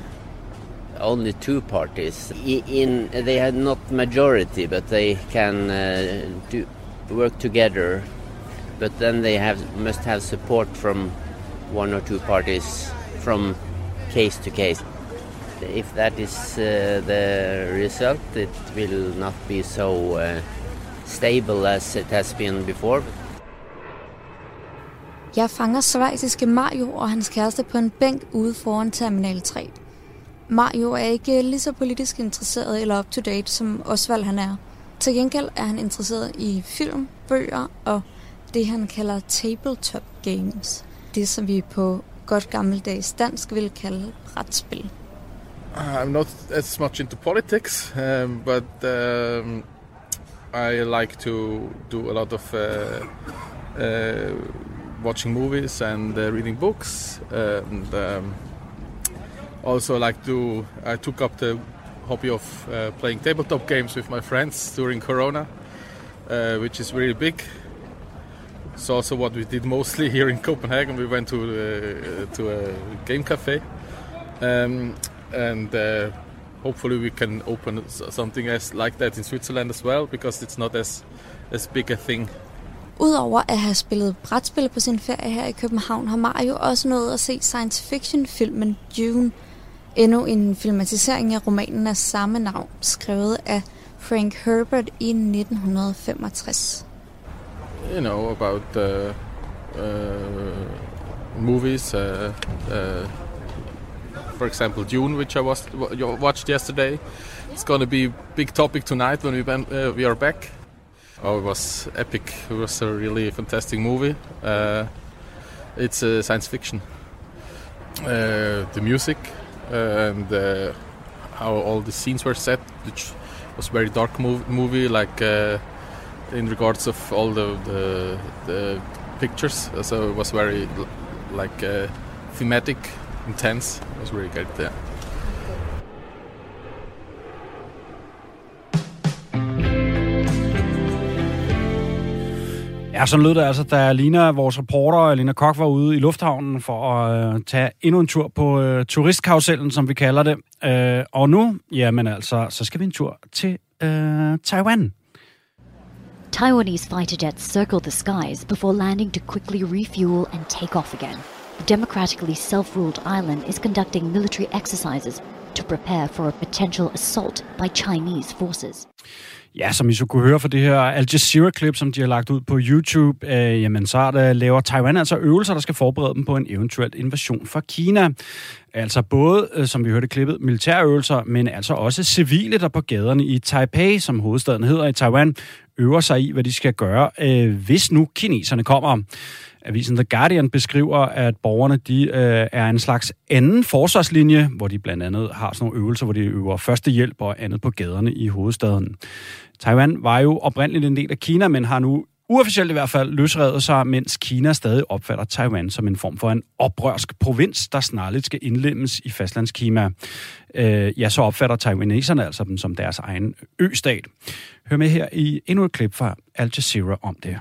Speaker 22: only two parties. In they had not majority, but they can uh, do work together. But then they have must have support from one or two parties from case to case. If that is uh, the result, it will not be so uh, stable as it has been before.
Speaker 20: Jeg fanger svejsiske Mario og hans kæreste på en bænk ude foran Terminal 3. Mario er ikke lige så politisk interesseret eller up-to-date, som Osvald han er. Til gengæld er han interesseret i film, bøger og det, han kalder tabletop games. Det, som vi på godt gammeldags dansk vil kalde brætspil.
Speaker 23: I'm not as much into politics, um, but um, I like to do a lot of uh, uh, watching movies and uh, reading books, and um, also like to. I took up the hobby of uh, playing tabletop games with my friends during Corona, uh, which is really big. It's also what we did mostly here in Copenhagen. We went to uh, to a game cafe, um, and hopefully we can open something as like that in Switzerland as well, because it's not as as big a thing.
Speaker 20: Udover at have spillet brætspil på sin ferie her i København, har Mario også nået at se science fiction-filmen Dune. Endnu en filmatisering af romanen af samme navn, skrevet af Frank Herbert i 1965.
Speaker 23: You know about uh, uh, movies. Uh, uh, for example, Dune, which I was watched yesterday. It's going to be a big topic tonight when we uh, we are back. Oh, it was epic. It was a really fantastic movie. Uh, it's uh, science fiction. Uh, the music uh, and uh, how all the scenes were set, which was very dark mov- movie, like in regards of all the the, the pictures. So it was very like thematic, intense. It was really good. Yeah.
Speaker 3: Ja, sådan lød det altså, da Lina, vores reporter, Lina Kok, var ude i lufthavnen for at øh, tage endnu en tur på øh, turistkarusellen, som vi kalder det. Øh, og nu, jamen altså, så skal vi en tur til øh, Taiwan.
Speaker 24: Taiwanese fighter jets circle the skies before landing to quickly refuel and take off again. The democratically self ruled island is conducting military exercises to prepare for a potential assault by Chinese forces.
Speaker 3: Ja, som I så kunne høre fra det her Al Jazeera-klip, som de har lagt ud på YouTube, øh, jamen så der, laver Taiwan altså øvelser, der skal forberede dem på en eventuel invasion fra Kina. Altså både, øh, som vi hørte klippet, militærøvelser, men altså også civile, der på gaderne i Taipei, som hovedstaden hedder i Taiwan, øver sig i, hvad de skal gøre, øh, hvis nu kineserne kommer. Avisen The Guardian beskriver, at borgerne de, øh, er en slags anden forsvarslinje, hvor de blandt andet har sådan nogle øvelser, hvor de øver førstehjælp og andet på gaderne i hovedstaden. Taiwan var jo oprindeligt en del af Kina, men har nu uofficielt i hvert fald løsredet sig, mens Kina stadig opfatter Taiwan som en form for en oprørsk provins, der snarligt skal indlemmes i fastlandskina. Øh, ja, så opfatter taiwaneserne altså dem som deres egen østat. Hør med her i endnu et klip fra Al Jazeera om det.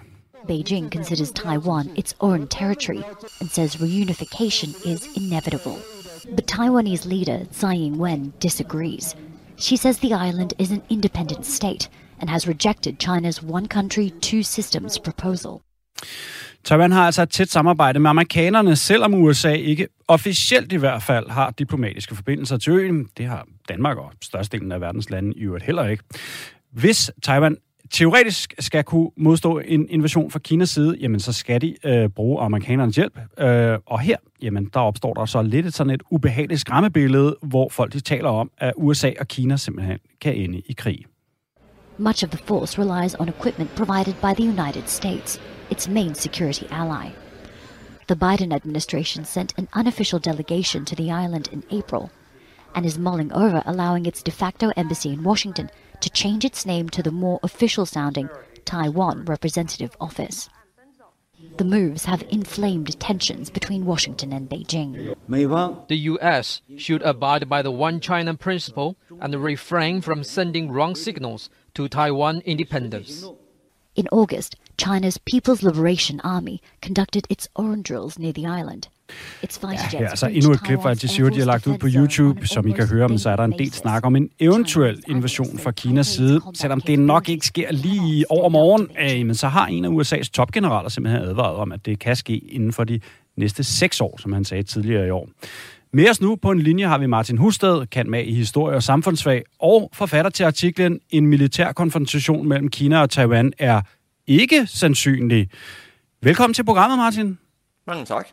Speaker 24: Beijing considers Taiwan its own territory and says reunification is inevitable. But Taiwanese leader Tsai Ing-wen disagrees. She says the island is an independent state and has rejected China's one country, two systems proposal.
Speaker 3: Taiwan har altså et tæt samarbejde med amerikanerne, selvom USA ikke officielt i hvert fald har diplomatiske forbindelser til øen. Det har Danmark og størstedelen af verdens lande i øvrigt heller ikke. Hvis Taiwan teoretisk skal kunne modstå en invasion fra Kinas side, jamen så skal de øh, bruge amerikanernes hjælp. Øh, og her, jamen der opstår der så lidt et sådan et ubehageligt skræmmebillede, hvor folk de taler om, at USA og Kina simpelthen kan ende i krig.
Speaker 24: Much of the force relies on equipment provided by the United States, its main security ally. The Biden administration sent an unofficial delegation to the island in April and is mulling over allowing its de facto embassy in Washington to change its name to the more official sounding Taiwan Representative Office. The moves have inflamed tensions between Washington and Beijing.
Speaker 25: The U.S. should abide by the One China principle and refrain from sending wrong signals to Taiwan independence.
Speaker 24: In August, China's People's Liberation Army conducted its own drills near the island.
Speaker 3: Ja,
Speaker 24: jets
Speaker 3: altså endnu et klip fra Al Jazeera, de har lagt ud på YouTube, som I kan høre, men så er der en del snak om en eventuel invasion fra Kinas side. Selvom det nok ikke sker lige over morgen, øh, men så har en af USA's topgeneraler simpelthen advaret om, at det kan ske inden for de næste seks år, som han sagde tidligere i år. Med os nu på en linje har vi Martin Husted, kan med i historie og samfundsfag, og forfatter til artiklen En militær konfrontation mellem Kina og Taiwan er ikke sandsynlig. Velkommen til programmet, Martin.
Speaker 26: Mange tak.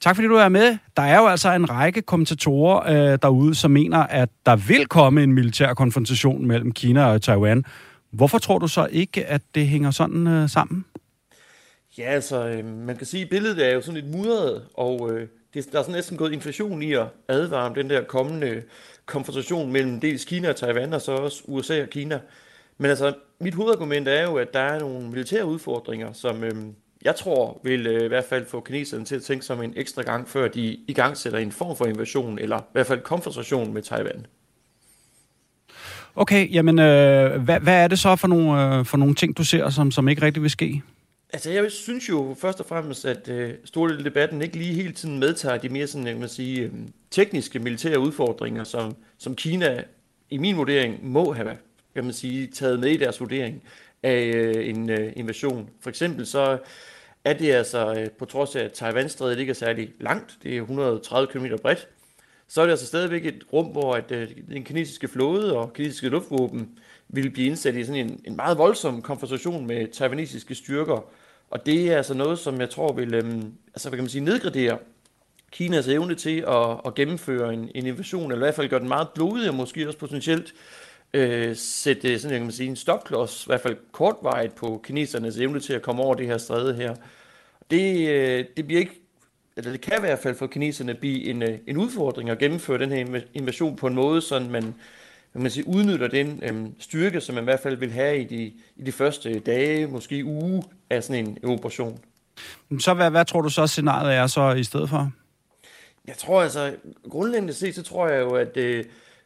Speaker 3: Tak fordi du er med. Der er jo altså en række kommentatorer øh, derude, som mener, at der vil komme en militær konfrontation mellem Kina og Taiwan. Hvorfor tror du så ikke, at det hænger sådan øh, sammen?
Speaker 26: Ja, altså, øh, man kan sige, at billedet er jo sådan lidt mudret, og øh, det, der er sådan næsten gået inflation i at advare om den der kommende øh, konfrontation mellem dels Kina og Taiwan, og så også USA og Kina. Men altså, mit hovedargument er jo, at der er nogle militære udfordringer, som øh, jeg tror vil øh, i hvert fald få kineserne til at tænke sig om en ekstra gang, før de i gang sætter en form for invasion, eller i hvert fald konfrontation med Taiwan.
Speaker 3: Okay, jamen, øh, hvad, hvad er det så for nogle, øh, for nogle ting, du ser, som, som ikke rigtig vil ske?
Speaker 26: Altså, jeg synes jo først og fremmest, at øh, store del af debatten ikke lige hele tiden medtager de mere sådan, jeg vil sige, øh, tekniske militære udfordringer, som, som Kina i min vurdering må have kan man sige, taget med i deres vurdering af øh, en øh, invasion. For eksempel så er det altså, øh, på trods af at Taiwan-strædet ikke er særlig langt, det er 130 km bredt, så er det altså stadigvæk et rum, hvor at, øh, den kinesiske flåde og kinesiske luftvåben ville blive indsat i sådan en, en meget voldsom konfrontation med taiwanesiske styrker. Og det er altså noget, som jeg tror vil øhm, altså, hvad kan man sige, nedgradere Kinas evne til at, at gennemføre en, en invasion, eller i hvert fald gøre den meget blodig, og måske også potentielt øh, sætte sådan, kan man sige, en stopklods, i hvert fald kortvarigt på kinesernes evne til at komme over det her stræde her. Det, øh, det bliver ikke eller det kan i hvert fald for kineserne blive en, øh, en udfordring at gennemføre den her invasion på en måde, så man, man, man sige, udnytter den øhm, styrke, som man i hvert fald vil have i de, i de første dage, måske uge af sådan en, en operation.
Speaker 3: Så hvad, hvad tror du så scenariet er så i stedet for?
Speaker 26: Jeg tror altså, grundlæggende set, så tror jeg jo, at øh,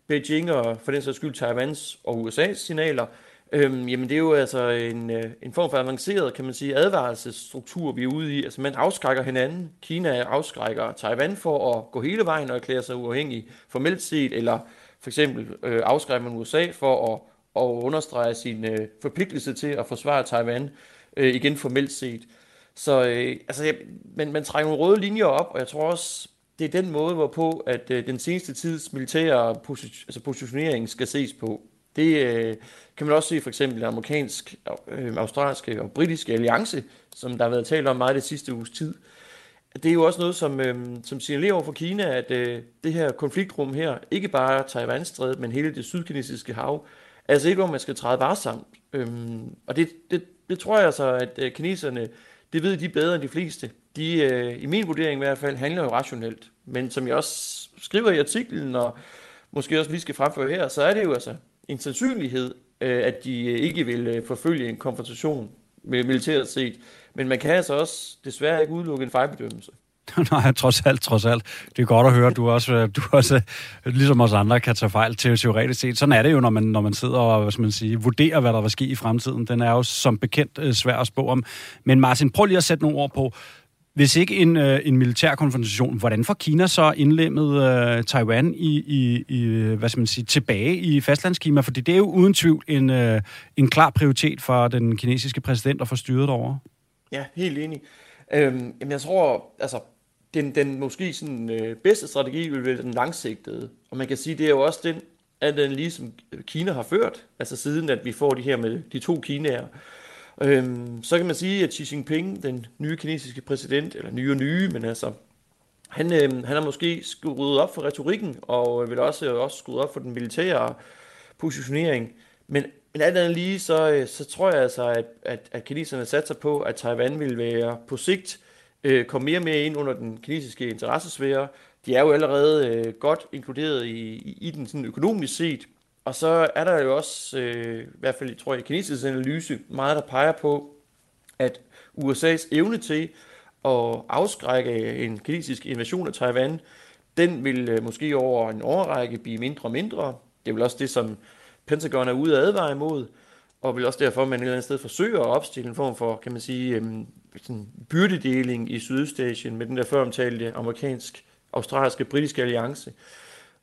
Speaker 26: Beijing og for den sags skyld Taiwans og USA's signaler, øhm, jamen det er jo altså en, øh, en form for avanceret, kan man sige, advarselsstruktur, vi er ude i. Altså man afskrækker hinanden. Kina afskrækker Taiwan for at gå hele vejen og erklære sig uafhængig formelt set, eller for eksempel øh, afskrækker man USA for at, at understrege sin øh, forpligtelse til at forsvare Taiwan øh, igen formelt set. Så øh, altså, jeg, man, man trækker nogle røde linjer op, og jeg tror også, det er den måde, hvorpå at øh, den seneste tids militære posi- altså positionering skal ses på. Det øh, kan man også se for eksempel amerikansk, øh, australske og britiske alliance, som der har været talt om meget det sidste uges tid. Det er jo også noget, som, øh, som signalerer over for Kina, at øh, det her konfliktrum her, ikke bare Taiwanstrædet, men hele det sydkinesiske hav, altså ikke hvor man skal træde varsomt. Øhm, og det, det, det tror jeg så, at øh, kineserne, det ved de bedre end de fleste. De, øh, i min vurdering i hvert fald, handler jo rationelt. Men som jeg også skriver i artiklen, og måske også lige skal fremføre her, så er det jo altså en sandsynlighed, øh, at de øh, ikke vil øh, forfølge en konfrontation med militæret set. Men man kan altså også desværre ikke udelukke en fejlbedømmelse.
Speaker 3: Nej, trods alt, trods alt. Det er godt at høre, at du også, øh, du også øh, ligesom os andre, kan tage fejl til teoretisk set. Sådan er det jo, når man, når man sidder og hvad skal man sige, vurderer, hvad der vil ske i fremtiden. Den er jo som bekendt øh, svær at spå om. Men Martin, prøv lige at sætte nogle ord på, hvis ikke en, øh, en militær konfrontation, hvordan får Kina så indlemmet øh, Taiwan i, i, i, hvad skal man sige, tilbage i fastlandskima? Fordi det er jo uden tvivl en, øh, en klar prioritet for den kinesiske præsident at få styret over.
Speaker 26: Ja, helt enig. Øhm, jamen jeg tror, altså den, den måske sådan, øh, bedste strategi vil være den langsigtede. Og man kan sige, det er jo også den, at den lige som Kina har ført, altså siden at vi får de her med de to Kinaer. Øhm, så kan man sige, at Xi Jinping, den nye kinesiske præsident, eller nye og nye, men altså, han, øh, han har måske skruet op for retorikken, og vil også, også skruet op for den militære positionering. Men, men alt andet lige, så, øh, så tror jeg altså, at, at, at kineserne satser på, at Taiwan vil være på sigt øh, komme mere og mere ind under den kinesiske interessesfære. De er jo allerede øh, godt inkluderet i, i, i den sådan økonomisk set. Og så er der jo også, øh, i hvert fald tror jeg, i kinesisk analyse, meget der peger på, at USA's evne til at afskrække en kinesisk invasion af Taiwan, den vil øh, måske over en årrække blive mindre og mindre. Det er vel også det, som Pentagon er ude at advare imod, og vil også derfor, at man et eller andet sted forsøger at opstille en form for, kan man sige, øhm, sådan byrdedeling i Sydøstasien med den der føromtalte amerikansk-australske britiske alliance.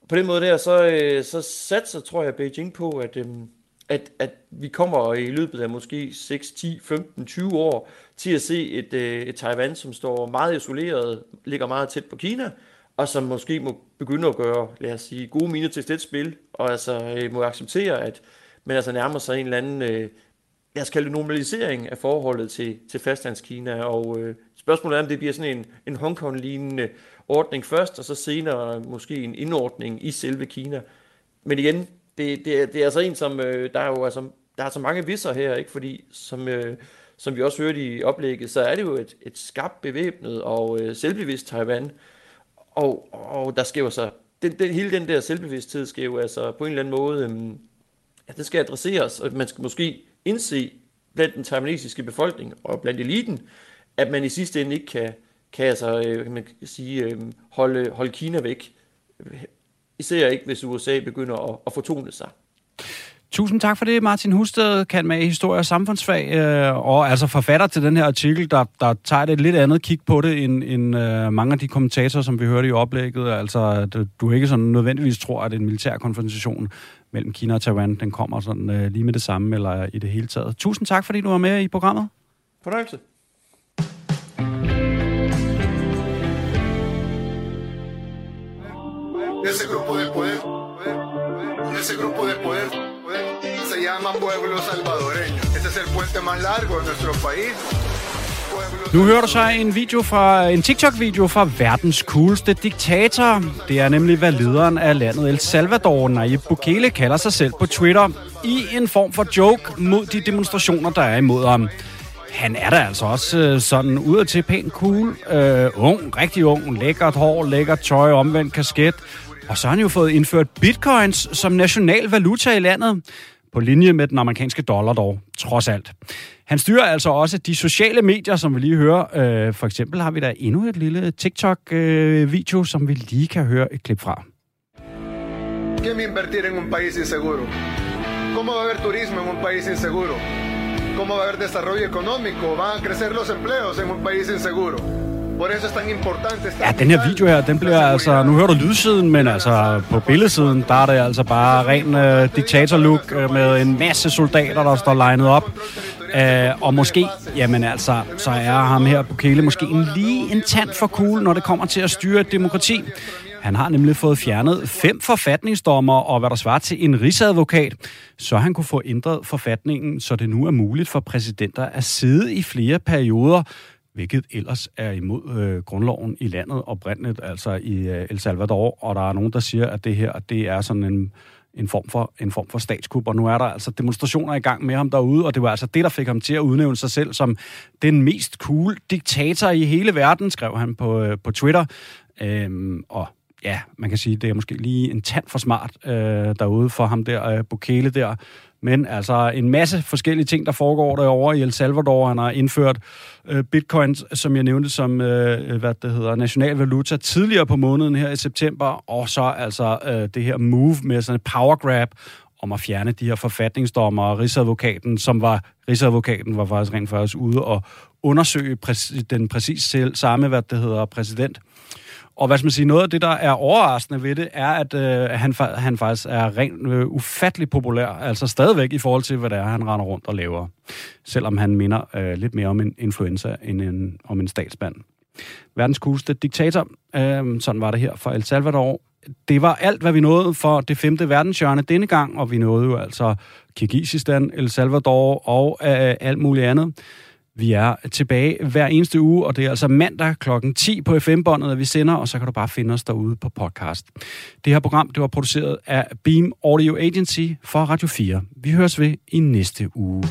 Speaker 26: På den måde der, så, øh, så satser, tror jeg, Beijing på, at, øhm, at, at vi kommer i løbet af måske 6, 10, 15, 20 år til at se et, øh, et Taiwan, som står meget isoleret, ligger meget tæt på Kina, og som måske må begynde at gøre, lad os sige, gode miner til et spil, og altså øh, må acceptere, at men altså nærmer sig en eller anden, øh, jeg skal kalde det normalisering af forholdet til, til fastlandskina, og øh, spørgsmålet er, om det bliver sådan en, en Hongkong-lignende ordning først, og så senere måske en indordning i selve Kina. Men igen, det, det, det er altså en, som, øh, der er jo altså, der er så mange visser her, ikke? fordi som, øh, som vi også hørte i oplægget, så er det jo et, et skarpt bevæbnet og øh, selvbevidst Taiwan, og, og der sker jo så, den, den, hele den der selvbevidsthed skal jo altså på en eller anden måde, øh, ja, det skal adresseres, og man skal måske indse blandt den taiwanesiske befolkning og blandt eliten, at man i sidste ende ikke kan, kan, altså, øh, kan man sige, øh, holde, holde Kina væk. Især ikke, hvis USA begynder at, at fortone sig.
Speaker 3: Tusind tak for det, Martin Husted, kan med historie og samfundsfag, øh, og altså forfatter til den her artikel, der, der tager et lidt andet kig på det, end, end øh, mange af de kommentatorer, som vi hørte i oplægget. Altså, du, du ikke sådan nødvendigvis tror, at en militær konfrontation mellem Kina og Taiwan, den kommer sådan øh, lige med det samme, eller i det hele taget. Tusind tak, fordi du var med i programmet.
Speaker 26: Fornøjelse.
Speaker 2: Ese grupo de poder, ese grupo de poder, se llama pueblo salvadoreño. Ese es el puente más largo de nuestro país.
Speaker 3: Nu hører du så en video fra en TikTok-video fra verdens cooleste diktator. Det er nemlig, hvad lederen af landet El Salvador, Nayib Bukele, kalder sig selv på Twitter. I en form for joke mod de demonstrationer, der er imod ham. Han er da altså også øh, sådan ud til pænt cool. Øh, ung, rigtig ung, lækkert hår, lækkert tøj, omvendt kasket. Og så har han jo fået indført bitcoins som national valuta i landet. På linje med den amerikanske dollar dog, trods alt. Han styrer altså også de sociale medier, som vi lige hører. Øh, for eksempel har vi der endnu et lille TikTok-video, øh, som vi lige kan høre et klip fra.
Speaker 2: ¿Quién invertir en un país inseguro? ¿Cómo va a haber turismo en un país inseguro? ¿Cómo va a haber desarrollo económico? ¿Van a crecer los empleos en un país inseguro? Por eso es tan importante
Speaker 3: Ja, den her video her, den bliver altså... Nu hører du lydsiden, men altså på billedsiden, der er det altså bare ren øh, diktatorlook øh, med en masse soldater, der står legnet op. Øh, og måske, jamen altså, så er ham her på Kæle måske en lige en tand for cool, når det kommer til at styre et demokrati. Han har nemlig fået fjernet fem forfatningsdommer og hvad der svarer til en rigsadvokat, så han kunne få ændret forfatningen, så det nu er muligt for præsidenter at sidde i flere perioder, hvilket ellers er imod øh, grundloven i landet oprindeligt, altså i øh, El Salvador, og der er nogen, der siger, at det her det er sådan en en form for, en form for statskup, og nu er der altså demonstrationer i gang med ham derude, og det var altså det, der fik ham til at udnævne sig selv som den mest cool diktator i hele verden, skrev han på, øh, på Twitter. Øhm, og ja, man kan sige, det er måske lige en tand for smart øh, derude for ham der, øh, Bukele der, men altså en masse forskellige ting, der foregår derovre i El Salvador. Han har indført øh, bitcoin, som jeg nævnte, som øh, øh, hvad det hedder, national valuta tidligere på måneden her i september. Og så altså øh, det her move med sådan et power grab om at fjerne de her forfatningsdommer og rigsadvokaten, som var, rigsadvokaten var faktisk rent faktisk ude og undersøge præ- den præcis selv, samme, hvad det hedder, præsident. Og hvad skal man sige, noget af det, der er overraskende ved det, er, at øh, han, han faktisk er rent øh, ufattelig populær, altså stadigvæk i forhold til, hvad det er, han render rundt og laver. Selvom han minder øh, lidt mere om en influencer end en, om en statsmand. Verdens coolste diktator, øh, sådan var det her for El Salvador. Det var alt, hvad vi nåede for det femte verdenshjørne denne gang, og vi nåede jo altså Kirgisistan, El Salvador og øh, alt muligt andet. Vi er tilbage hver eneste uge, og det er altså mandag klokken 10 på FM-båndet, at vi sender, og så kan du bare finde os derude på podcast. Det her program det var produceret af Beam Audio Agency for Radio 4. Vi høres ved i næste uge.